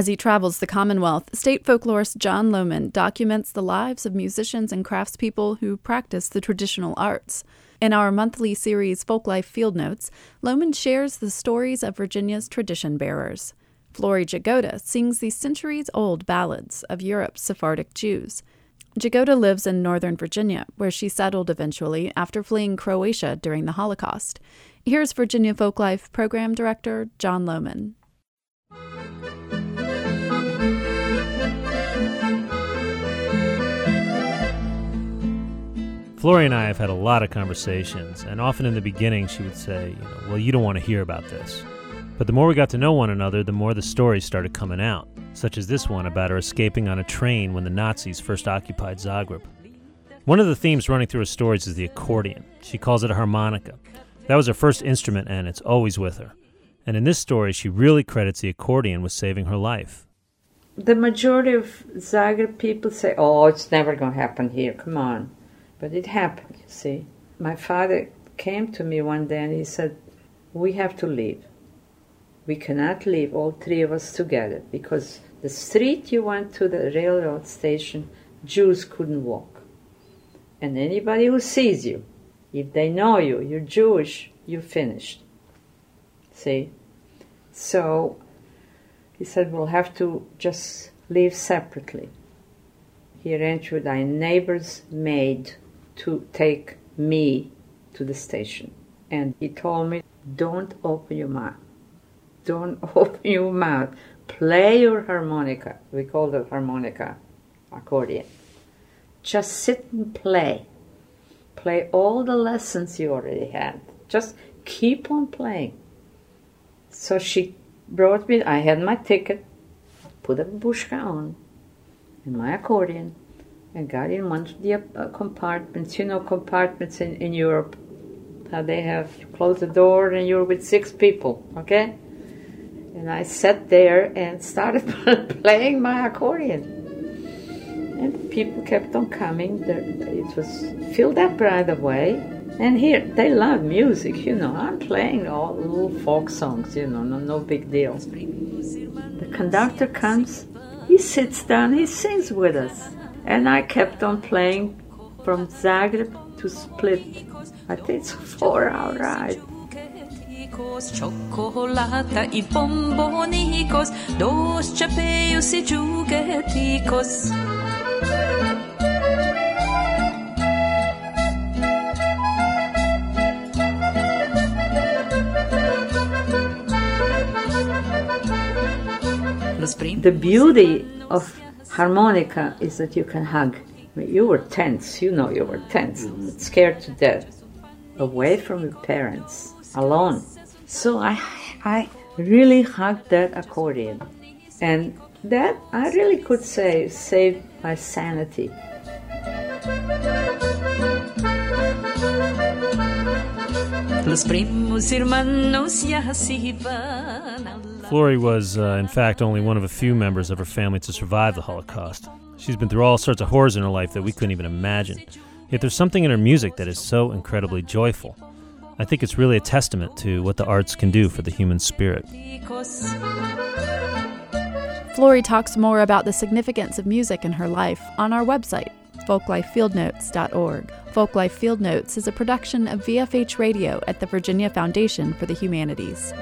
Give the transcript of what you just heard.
As he travels the Commonwealth, state folklorist Jon Lohman documents the lives of musicians and craftspeople who practice the traditional arts. In our monthly series Folklife Field Notes, Lohman shares the stories of Virginia's tradition bearers. Flory Jagoda sings the centuries old ballads of Europe's Sephardic Jews. Jagoda lives in Northern Virginia, where she settled eventually after fleeing Croatia during the Holocaust. Here's Virginia Folklife Program Director Jon Lohman. Flory and I have had a lot of conversations, and often in the beginning she would say, you know, well, you don't want to hear about this. But the more we got to know one another, the more the stories started coming out, such as this one about her escaping on a train when the Nazis first occupied Zagreb. One of the themes running through her stories is the accordion. She calls it a harmonica. That was her first instrument, and it's always with her. And in this story, she really credits the accordion with saving her life. The majority of Zagreb people say, oh, it's never going to happen here, come on. But it happened, you see. My father came to me one day and he said, We have to leave. We cannot leave, all three of us together, because the street you went to, the railroad station, Jews couldn't walk. And anybody who sees you, if they know you, you're Jewish, you're finished. See? So he said, We'll have to just live separately. He arranged with our neighbor's maid to take me to the station. And he told me, don't open your mouth. Don't open your mouth. Play your harmonica. We call it harmonica, accordion. Just sit and play. Play all the lessons you already had. Just keep on playing. So she brought me, I had my ticket, put a bushka on, and my accordion, and got in one of the uh, compartments. You know, compartments in, in Europe, how they have closed the door and you're with six people, okay? And I sat there and started playing my accordion. And people kept on coming. It was filled up right away. And here, they love music, you know. I'm playing all little folk songs, you know, no, no big deal. The conductor comes, he sits down, he sings with us. And I kept on playing from Zagreb to Split. I think it's a four hour ride. Cioccolata i bombonicos, dos chapeios jugueticos. The beauty of harmonica is that you can hug. I mean, you were tense, you know you were tense, mm-hmm. scared to death, away from your parents, alone. So I, I really hugged that accordion. And that, I really could say, saved my sanity. Flory was, uh, in fact, only one of a few members of her family to survive the Holocaust. She's been through all sorts of horrors in her life that we couldn't even imagine. Yet there's something in her music that is so incredibly joyful. I think it's really a testament to what the arts can do for the human spirit. Flory talks more about the significance of music in her life on our website, folklifefieldnotes.org. Folklife Field Notes is a production of VFH Radio at the Virginia Foundation for the Humanities.